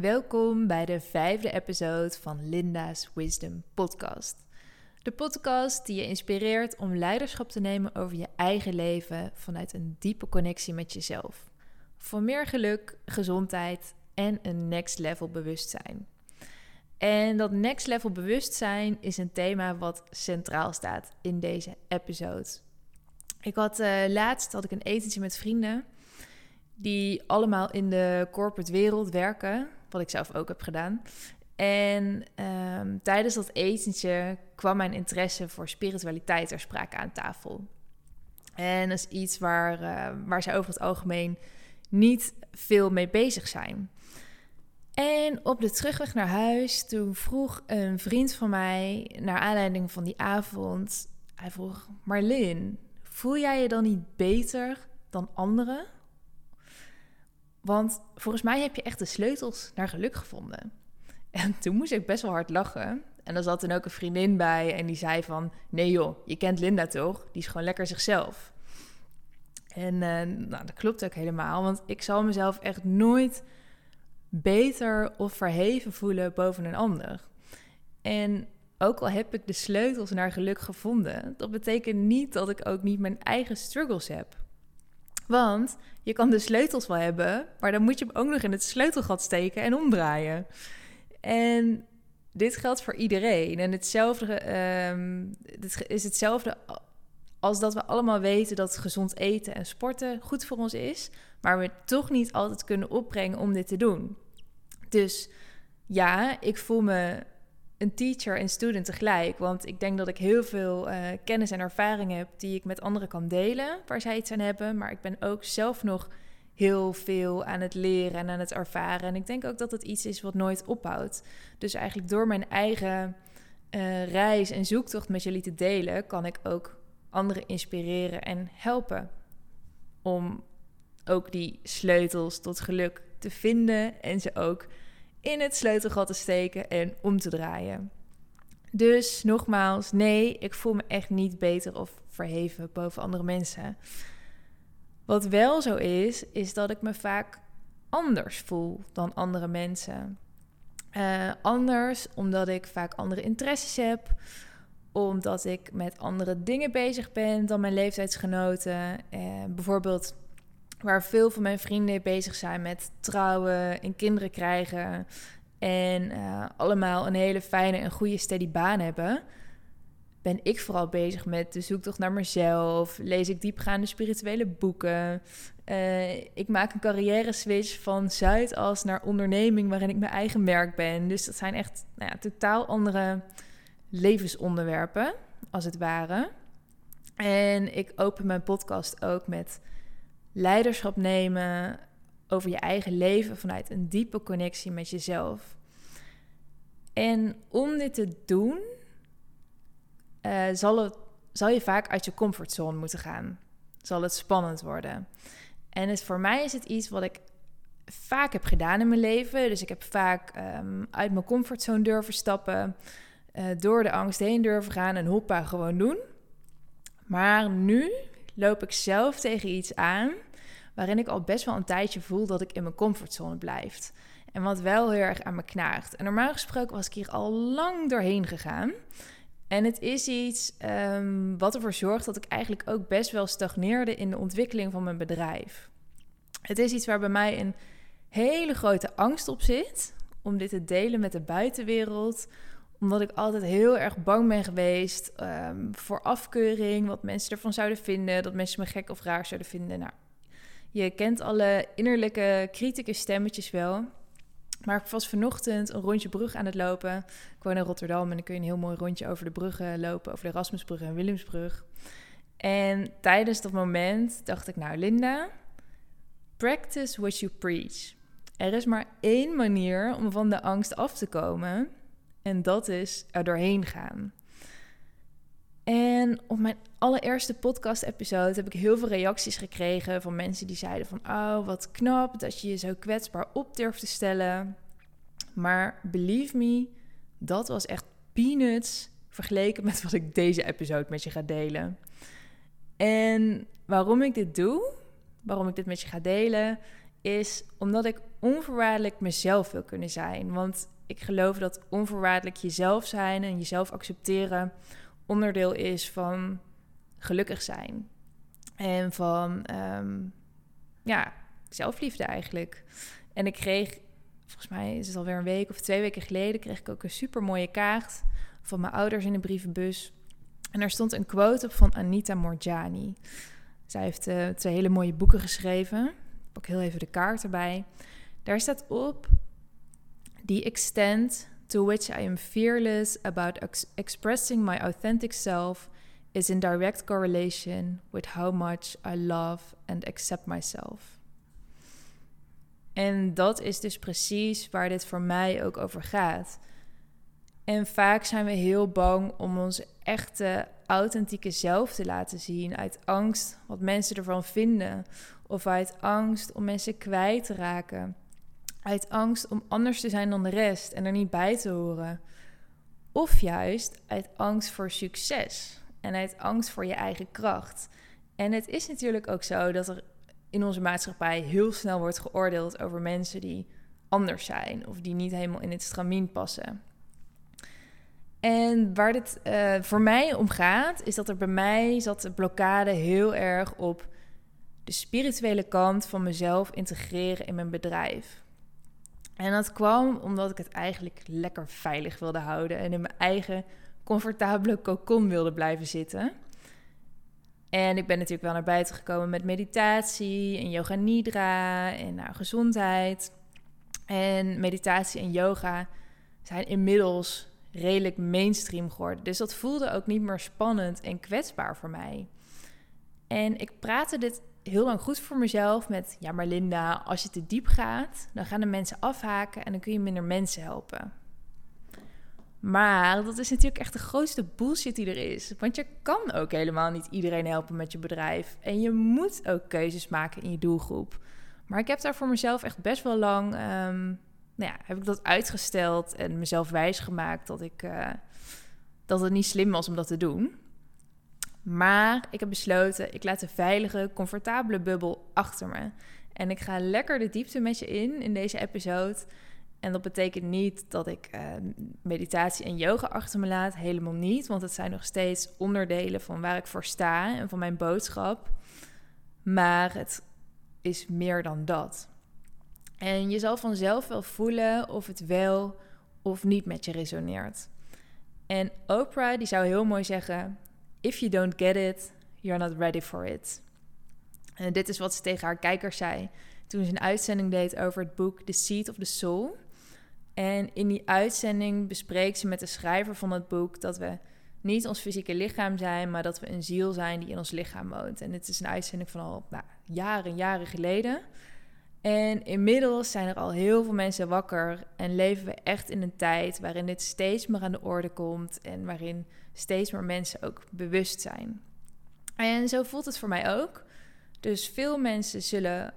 Welkom bij de vijfde episode van Linda's Wisdom Podcast. De podcast die je inspireert om leiderschap te nemen over je eigen leven vanuit een diepe connectie met jezelf. Voor meer geluk, gezondheid en een next level bewustzijn. En dat next level bewustzijn is een thema wat centraal staat in deze episode. Ik had uh, laatst had ik een etentje met vrienden die allemaal in de corporate wereld werken, wat ik zelf ook heb gedaan. En um, tijdens dat etentje kwam mijn interesse voor spiritualiteit ter sprake aan tafel. En dat is iets waar, uh, waar zij over het algemeen niet veel mee bezig zijn. En op de terugweg naar huis, toen vroeg een vriend van mij, naar aanleiding van die avond, hij vroeg: Marlin, voel jij je dan niet beter dan anderen? Want volgens mij heb je echt de sleutels naar geluk gevonden. En toen moest ik best wel hard lachen. En er zat toen ook een vriendin bij en die zei van... Nee joh, je kent Linda toch? Die is gewoon lekker zichzelf. En uh, nou, dat klopt ook helemaal. Want ik zal mezelf echt nooit beter of verheven voelen boven een ander. En ook al heb ik de sleutels naar geluk gevonden... dat betekent niet dat ik ook niet mijn eigen struggles heb. Want je kan de sleutels wel hebben, maar dan moet je hem ook nog in het sleutelgat steken en omdraaien. En dit geldt voor iedereen. En hetzelfde dit is hetzelfde als dat we allemaal weten dat gezond eten en sporten goed voor ons is, maar we toch niet altijd kunnen opbrengen om dit te doen. Dus ja, ik voel me een teacher en student tegelijk. Want ik denk dat ik heel veel uh, kennis en ervaring heb die ik met anderen kan delen, waar zij iets aan hebben. Maar ik ben ook zelf nog heel veel aan het leren en aan het ervaren. En ik denk ook dat het iets is wat nooit ophoudt. Dus eigenlijk door mijn eigen uh, reis en zoektocht met jullie te delen, kan ik ook anderen inspireren en helpen om ook die sleutels tot geluk te vinden en ze ook in het sleutelgat te steken en om te draaien. Dus nogmaals, nee, ik voel me echt niet beter of verheven boven andere mensen. Wat wel zo is, is dat ik me vaak anders voel dan andere mensen. Uh, anders omdat ik vaak andere interesses heb, omdat ik met andere dingen bezig ben dan mijn leeftijdsgenoten. Uh, bijvoorbeeld waar veel van mijn vrienden bezig zijn met trouwen en kinderen krijgen. En uh, allemaal een hele fijne en goede steady baan hebben. Ben ik vooral bezig met de zoektocht naar mezelf. Lees ik diepgaande spirituele boeken. Uh, ik maak een carrière switch van Zuidas naar onderneming waarin ik mijn eigen merk ben. Dus dat zijn echt nou ja, totaal andere levensonderwerpen, als het ware. En ik open mijn podcast ook met leiderschap nemen over je eigen leven vanuit een diepe connectie met jezelf. En om dit te doen, uh, zal, het, zal je vaak uit je comfortzone moeten gaan. Zal het spannend worden. En voor mij is het iets wat ik vaak heb gedaan in mijn leven. Dus ik heb vaak um, uit mijn comfortzone durven stappen, uh, door de angst heen durven gaan en hoppa gewoon doen. Maar nu loop ik zelf tegen iets aan waarin ik al best wel een tijdje voel dat ik in mijn comfortzone blijf. En wat wel heel erg aan me knaagt. En normaal gesproken was ik hier al lang doorheen gegaan. En het is iets um, wat ervoor zorgt dat ik eigenlijk ook best wel stagneerde in de ontwikkeling van mijn bedrijf. Het is iets waar bij mij een hele grote angst op zit om dit te delen met de buitenwereld omdat ik altijd heel erg bang ben geweest um, voor afkeuring, wat mensen ervan zouden vinden, dat mensen me gek of raar zouden vinden. Nou, je kent alle innerlijke kritische stemmetjes wel. Maar ik was vanochtend een rondje brug aan het lopen. Ik woon in Rotterdam en dan kun je een heel mooi rondje over de bruggen lopen, over de Erasmusbrug en Willemsbrug. En tijdens dat moment dacht ik, nou Linda, practice what you preach. Er is maar één manier om van de angst af te komen. En dat is er doorheen gaan. En op mijn allereerste podcast-episode heb ik heel veel reacties gekregen van mensen die zeiden van... Oh, wat knap dat je je zo kwetsbaar op durft te stellen. Maar believe me, dat was echt peanuts vergeleken met wat ik deze episode met je ga delen. En waarom ik dit doe, waarom ik dit met je ga delen, is omdat ik onvoorwaardelijk mezelf wil kunnen zijn. Want ik geloof dat onvoorwaardelijk jezelf zijn en jezelf accepteren onderdeel is van gelukkig zijn. En van ehm, ja, zelfliefde eigenlijk. En ik kreeg, volgens mij is het alweer een week of twee weken geleden, kreeg ik ook een super mooie kaart van mijn ouders in de brievenbus. En daar stond een quote op van Anita Morjani. Zij heeft uh, twee hele mooie boeken geschreven. Pak heel even de kaart erbij. Daar staat op: The extent to which I am fearless about ex expressing my authentic self is in direct correlation with how much I love and accept myself. En dat is dus precies waar dit voor mij ook over gaat. En vaak zijn we heel bang om ons echte, authentieke zelf te laten zien. Uit angst wat mensen ervan vinden. Of uit angst om mensen kwijt te raken. Uit angst om anders te zijn dan de rest en er niet bij te horen. Of juist uit angst voor succes en uit angst voor je eigen kracht. En het is natuurlijk ook zo dat er in onze maatschappij heel snel wordt geoordeeld over mensen die anders zijn of die niet helemaal in het stramien passen. En waar dit uh, voor mij om gaat, is dat er bij mij zat de blokkade heel erg op de spirituele kant van mezelf integreren in mijn bedrijf. En dat kwam omdat ik het eigenlijk lekker veilig wilde houden en in mijn eigen comfortabele cocon wilde blijven zitten. En ik ben natuurlijk wel naar buiten gekomen met meditatie en yoga nidra en nou, gezondheid. En meditatie en yoga zijn inmiddels redelijk mainstream geworden. Dus dat voelde ook niet meer spannend en kwetsbaar voor mij. En ik praatte dit heel lang goed voor mezelf met... ja, maar Linda, als je te diep gaat... dan gaan de mensen afhaken en dan kun je minder mensen helpen. Maar dat is natuurlijk echt de grootste bullshit die er is. Want je kan ook helemaal niet iedereen helpen met je bedrijf. En je moet ook keuzes maken in je doelgroep. Maar ik heb daar voor mezelf echt best wel lang... Um, nou ja, heb ik dat uitgesteld en mezelf wijsgemaakt dat ik... Uh, dat het niet slim was om dat te doen. Maar ik heb besloten, ik laat de veilige, comfortabele bubbel achter me. En ik ga lekker de diepte met je in in deze episode. En dat betekent niet dat ik uh, meditatie en yoga achter me laat. Helemaal niet. Want het zijn nog steeds onderdelen van waar ik voor sta en van mijn boodschap. Maar het is meer dan dat. En je zal vanzelf wel voelen of het wel of niet met je resoneert. En Oprah die zou heel mooi zeggen: If you don't get it, you're not ready for it. En dit is wat ze tegen haar kijkers zei toen ze een uitzending deed over het boek The Seed of the Soul. En in die uitzending bespreekt ze met de schrijver van het boek dat we niet ons fysieke lichaam zijn, maar dat we een ziel zijn die in ons lichaam woont. En dit is een uitzending van al nou, jaren, jaren geleden. En inmiddels zijn er al heel veel mensen wakker en leven we echt in een tijd waarin dit steeds meer aan de orde komt en waarin steeds meer mensen ook bewust zijn. En zo voelt het voor mij ook. Dus veel mensen zullen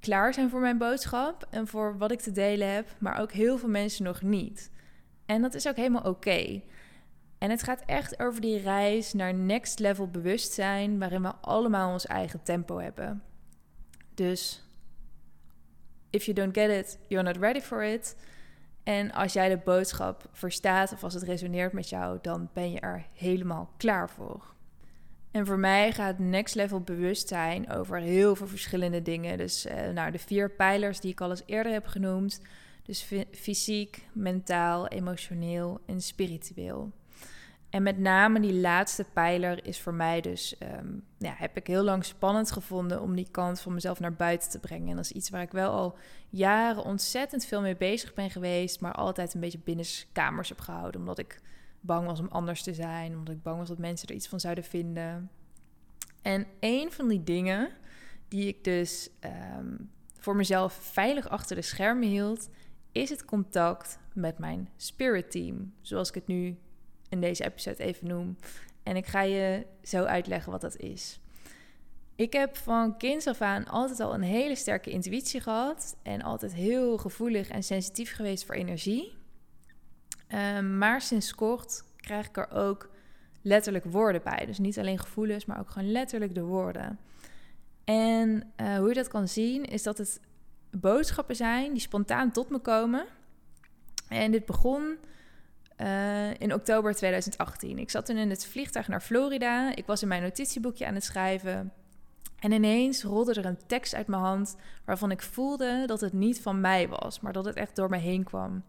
klaar zijn voor mijn boodschap en voor wat ik te delen heb, maar ook heel veel mensen nog niet. En dat is ook helemaal oké. En het gaat echt over die reis naar next level bewustzijn, waarin we allemaal ons eigen tempo hebben. Dus if you don't get it, you're not ready for it. En als jij de boodschap verstaat of als het resoneert met jou, dan ben je er helemaal klaar voor. En voor mij gaat next level bewustzijn over heel veel verschillende dingen. Dus uh, nou, de vier pijlers die ik al eens eerder heb genoemd. Dus fysiek, mentaal, emotioneel en spiritueel. En met name die laatste pijler is voor mij dus, um, ja, heb ik heel lang spannend gevonden om die kant van mezelf naar buiten te brengen. En dat is iets waar ik wel al jaren ontzettend veel mee bezig ben geweest, maar altijd een beetje binnen kamers heb gehouden, omdat ik bang was om anders te zijn, omdat ik bang was dat mensen er iets van zouden vinden. En een van die dingen die ik dus um, voor mezelf veilig achter de schermen hield, is het contact met mijn spirit team, zoals ik het nu in deze episode even noem. En ik ga je zo uitleggen wat dat is. Ik heb van kinds af aan altijd al een hele sterke intuïtie gehad en altijd heel gevoelig en sensitief geweest voor energie. Um, maar sinds kort krijg ik er ook letterlijk woorden bij. Dus niet alleen gevoelens, maar ook gewoon letterlijk de woorden. En uh, hoe je dat kan zien, is dat het boodschappen zijn die spontaan tot me komen. En dit begon uh, in oktober 2018. Ik zat toen in het vliegtuig naar Florida. Ik was in mijn notitieboekje aan het schrijven. En ineens rolde er een tekst uit mijn hand waarvan ik voelde dat het niet van mij was, maar dat het echt door me heen kwam.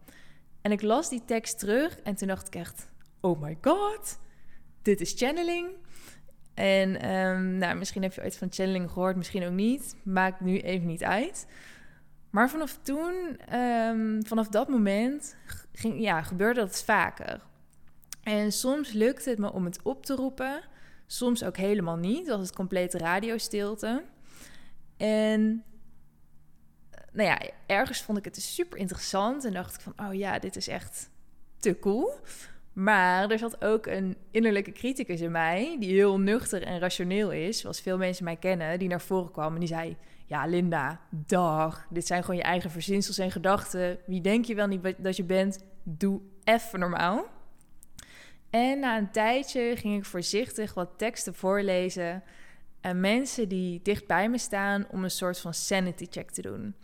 En ik las die tekst terug en toen dacht ik echt: oh my god, dit is channeling. En um, nou, misschien heb je ooit van channeling gehoord, misschien ook niet. Maakt nu even niet uit. Maar vanaf toen, um, vanaf dat moment, ging, ja, gebeurde dat vaker. En soms lukte het me om het op te roepen. Soms ook helemaal niet. Dat was het complete radiostilte. En nou ja, ergens vond ik het dus super interessant. En dacht ik van, oh ja, dit is echt te cool. Maar er zat ook een innerlijke criticus in mij, die heel nuchter en rationeel is, zoals veel mensen mij kennen, die naar voren kwam en die zei: Ja, Linda, dag, dit zijn gewoon je eigen verzinsels en gedachten. Wie denk je wel niet dat je bent? Doe even normaal. En na een tijdje ging ik voorzichtig wat teksten voorlezen aan mensen die dicht bij me staan om een soort van sanity check te doen.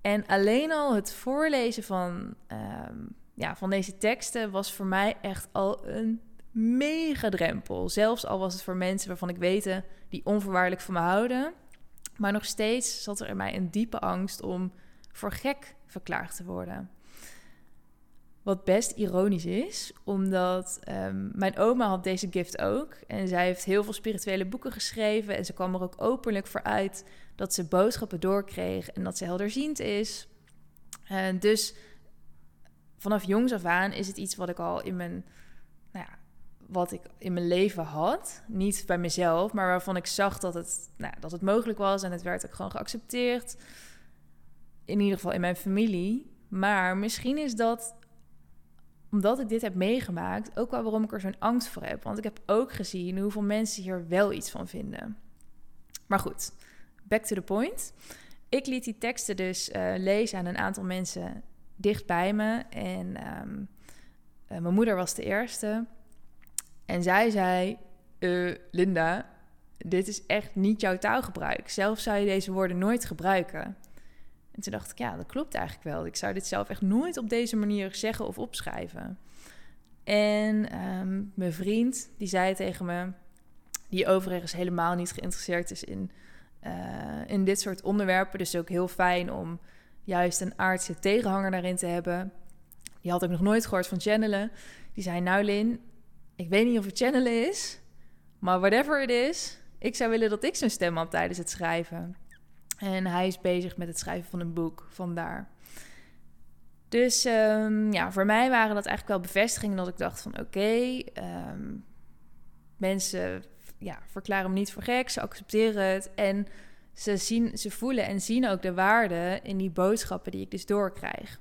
En alleen al het voorlezen van. Ehm, ja, van deze teksten was voor mij echt al een mega drempel. Zelfs al was het voor mensen waarvan ik weet die onvoorwaardelijk van me houden. Maar nog steeds zat er in mij een diepe angst om voor gek verklaard te worden. Wat best ironisch is, omdat um, mijn oma had deze gift ook. En zij heeft heel veel spirituele boeken geschreven. En ze kwam er ook openlijk voor uit dat ze boodschappen doorkreeg en dat ze helderziend is. En dus vanaf jongs af aan is het iets wat ik al in mijn, wat ik in mijn leven had. Niet bij mezelf, maar waarvan ik zag dat het, nou, dat het mogelijk was en het werd ook gewoon geaccepteerd. In ieder geval in mijn familie. Maar misschien is dat, omdat ik dit heb meegemaakt, ook wel waarom ik er zo'n angst voor heb. Want ik heb ook gezien hoeveel mensen hier wel iets van vinden. Maar goed, back to the point. Ik liet die teksten dus uh, lezen aan een aantal mensen dicht bij me. En ehm, eh, mijn moeder was de eerste. En zij zei: uh, Linda, dit is echt niet jouw taalgebruik. Zelf zou je deze woorden nooit gebruiken. En toen dacht ik, ja, dat klopt eigenlijk wel. Ik zou dit zelf echt nooit op deze manier zeggen of opschrijven. En ehm, mijn vriend, die zei tegen me, die overigens helemaal niet geïnteresseerd is in, uh, in dit soort onderwerpen. Dus ook heel fijn om juist een aardse tegenhanger daarin te hebben. Die had ook nog nooit gehoord van channelen. Die zei, nou Lin, ik weet niet of het channelen is, maar whatever het is, ik zou willen dat ik zijn stem had tijdens het schrijven. En hij is bezig met het schrijven van een boek, vandaar. Dus um, ja, voor mij waren dat eigenlijk wel bevestigingen dat ik dacht van oké, ehm, mensen ja, verklaren me niet voor gek, ze accepteren het. En ze, zien, ze voelen en zien ook de waarde in die boodschappen die ik dus doorkrijg.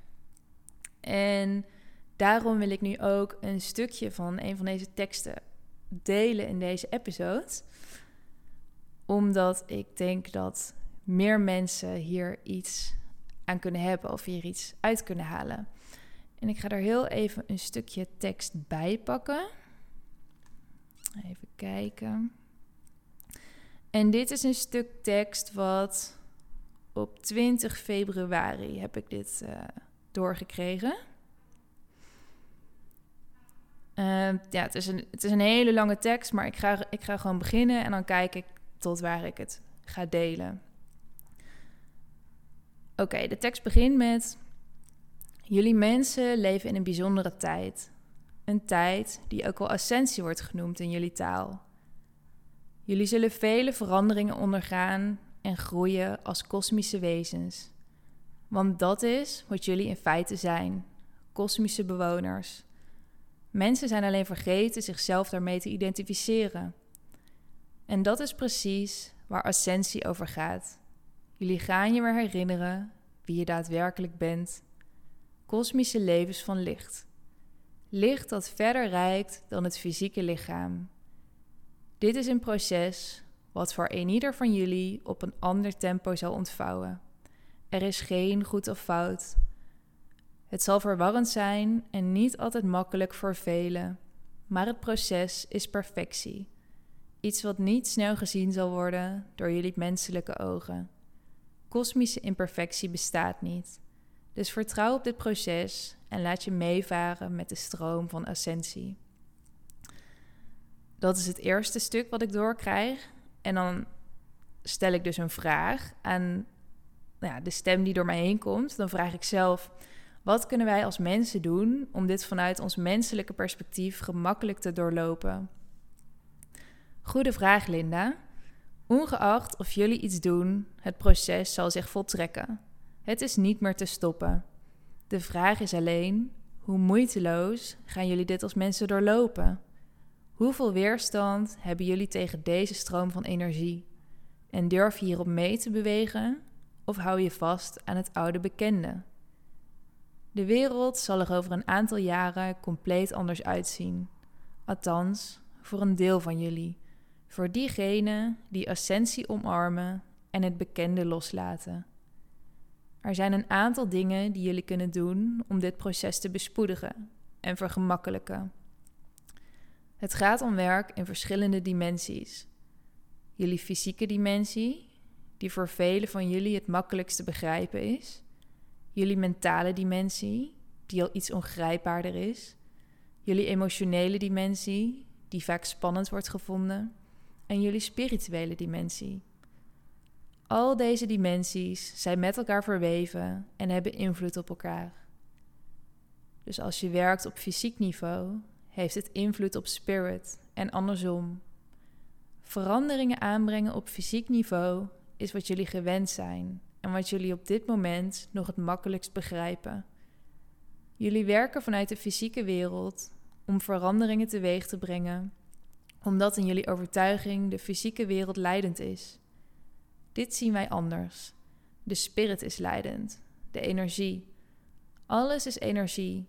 En daarom wil ik nu ook een stukje van een van deze teksten delen in deze episode. Omdat ik denk dat meer mensen hier iets aan kunnen hebben of hier iets uit kunnen halen. En ik ga er heel even een stukje tekst bij pakken. Even kijken. En dit is een stuk tekst wat op 20 februari heb ik dit uh, doorgekregen. Uh, ja, het is, een, het is een hele lange tekst, maar ik ga, ik ga gewoon beginnen en dan kijk ik tot waar ik het ga delen. Oké, de tekst begint met: Jullie mensen leven in een bijzondere tijd. Een tijd die ook wel ascensie wordt genoemd in jullie taal. Jullie zullen vele veranderingen ondergaan en groeien als kosmische wezens. Want dat is wat jullie in feite zijn: kosmische bewoners. Mensen zijn alleen vergeten zichzelf daarmee te identificeren. En dat is precies waar ascensie over gaat. Jullie gaan je weer herinneren wie je daadwerkelijk bent. Kosmische levens van licht. Licht dat verder reikt dan het fysieke lichaam. Dit is een proces wat voor een ieder van jullie op een ander tempo zal ontvouwen. Er is geen goed of fout. Het zal verwarrend zijn en niet altijd makkelijk voor velen, maar het proces is perfectie. Iets wat niet snel gezien zal worden door jullie menselijke ogen. Kosmische imperfectie bestaat niet. Dus vertrouw op dit proces en laat je meevaren met de stroom van ascensie. Dat is het eerste stuk wat ik doorkrijg. En dan stel ik dus een vraag aan nou ja, de stem die door mij heen komt. Dan vraag ik zelf: wat kunnen wij als mensen doen om dit vanuit ons menselijke perspectief gemakkelijk te doorlopen? Goede vraag, Linda. Ongeacht of jullie iets doen, het proces zal zich voltrekken. Het is niet meer te stoppen. De vraag is alleen: hoe moeiteloos gaan jullie dit als mensen doorlopen? Hoeveel weerstand hebben jullie tegen deze stroom van energie? En durf je hierop mee te bewegen of hou je vast aan het oude bekende? De wereld zal er over een aantal jaren compleet anders uitzien. Althans, voor een deel van jullie. Voor diegenen die ascensie omarmen en het bekende loslaten. Er zijn een aantal dingen die jullie kunnen doen om dit proces te bespoedigen en vergemakkelijken. Het gaat om werk in verschillende dimensies. Jullie fysieke dimensie, die voor velen van jullie het makkelijkst te begrijpen is. Jullie mentale dimensie, die al iets ongrijpbaarder is. Jullie emotionele dimensie, die vaak spannend wordt gevonden. En jullie spirituele dimensie. Al deze dimensies zijn met elkaar verweven en hebben invloed op elkaar. Dus als je werkt op fysiek niveau, heeft het invloed op spirit en andersom. Veranderingen aanbrengen op fysiek niveau is wat jullie gewend zijn en wat jullie op dit moment nog het makkelijkst begrijpen. Jullie werken vanuit de fysieke wereld om veranderingen teweeg te brengen, omdat in jullie overtuiging de fysieke wereld leidend is. Dit zien wij anders. De spirit is leidend, de energie. Alles is energie.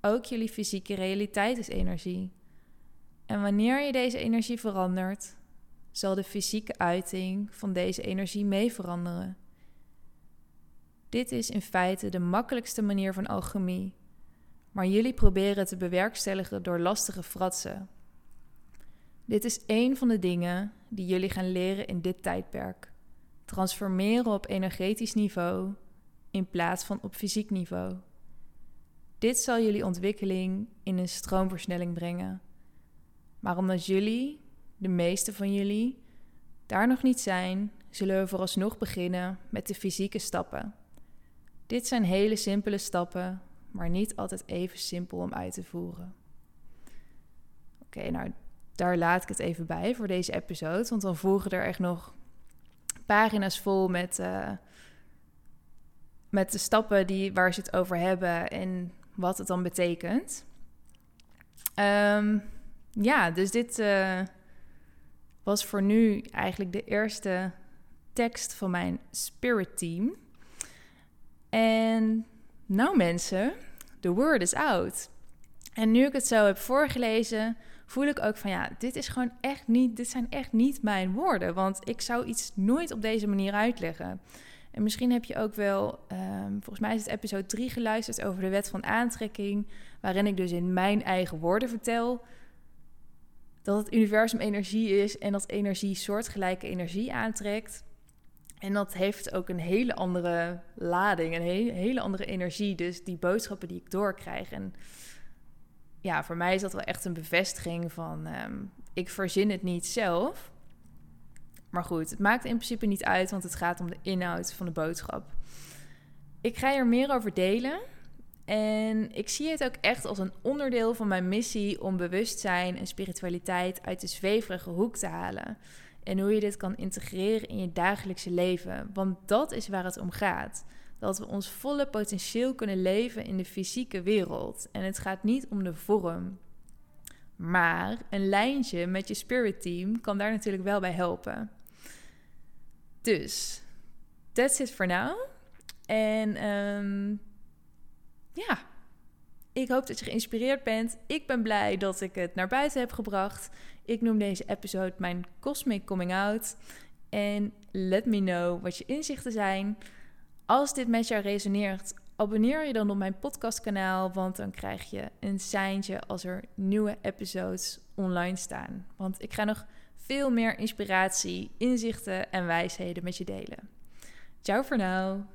Ook jullie fysieke realiteit is energie. En wanneer je deze energie verandert, zal de fysieke uiting van deze energie mee veranderen. Dit is in feite de makkelijkste manier van alchemie, maar jullie proberen het te bewerkstelligen door lastige fratsen. Dit is één van de dingen die jullie gaan leren in dit tijdperk. Transformeren op energetisch niveau in plaats van op fysiek niveau. Dit zal jullie ontwikkeling in een stroomversnelling brengen. Maar omdat jullie, de meeste van jullie, daar nog niet zijn, zullen we vooralsnog beginnen met de fysieke stappen. Dit zijn hele simpele stappen, maar niet altijd even simpel om uit te voeren. Oké, nou daar laat ik het even bij voor deze episode, want dan volgen er echt nog pagina's vol met, uh, met de stappen die, waar ze het over hebben en wat het dan betekent. Um, ja, dus dit uh, was voor nu eigenlijk de eerste tekst van mijn Spirit Team. En nou mensen, the word is out. En nu ik het zo heb voorgelezen, voel ik ook van ja, dit is gewoon echt niet, dit zijn echt niet mijn woorden. Want ik zou iets nooit op deze manier uitleggen. En misschien heb je ook wel, um, volgens mij is het episode 3 geluisterd over de wet van aantrekking, waarin ik dus in mijn eigen woorden vertel dat het universum energie is en dat energie soortgelijke energie aantrekt. En dat heeft ook een hele andere lading, een hele andere energie. Dus die boodschappen die ik doorkrijg. En ja, voor mij is dat wel echt een bevestiging van... Ehm, ik verzin het niet zelf. Maar goed, het maakt in principe niet uit, want het gaat om de inhoud van de boodschap. Ik ga er meer over delen. En ik zie het ook echt als een onderdeel van mijn missie om bewustzijn en spiritualiteit uit de zweverige hoek te halen. En hoe je dit kan integreren in je dagelijkse leven. Want dat is waar het om gaat. Dat we ons volle potentieel kunnen leven in de fysieke wereld. En het gaat niet om de vorm. Maar een lijntje met je spirit team kan daar natuurlijk wel bij helpen. Dus, that's it for now. En um, ja, ik hoop dat je geïnspireerd bent. Ik ben blij dat ik het naar buiten heb gebracht. Ik noem deze episode mijn Cosmic Coming Out. En let me know wat je inzichten zijn. Als dit met jou resoneert, abonneer je dan op mijn podcastkanaal, want dan krijg je een seintje als er nieuwe episodes online staan. Want ik ga nog veel meer inspiratie, inzichten en wijsheden met je delen. Ciao voor nu.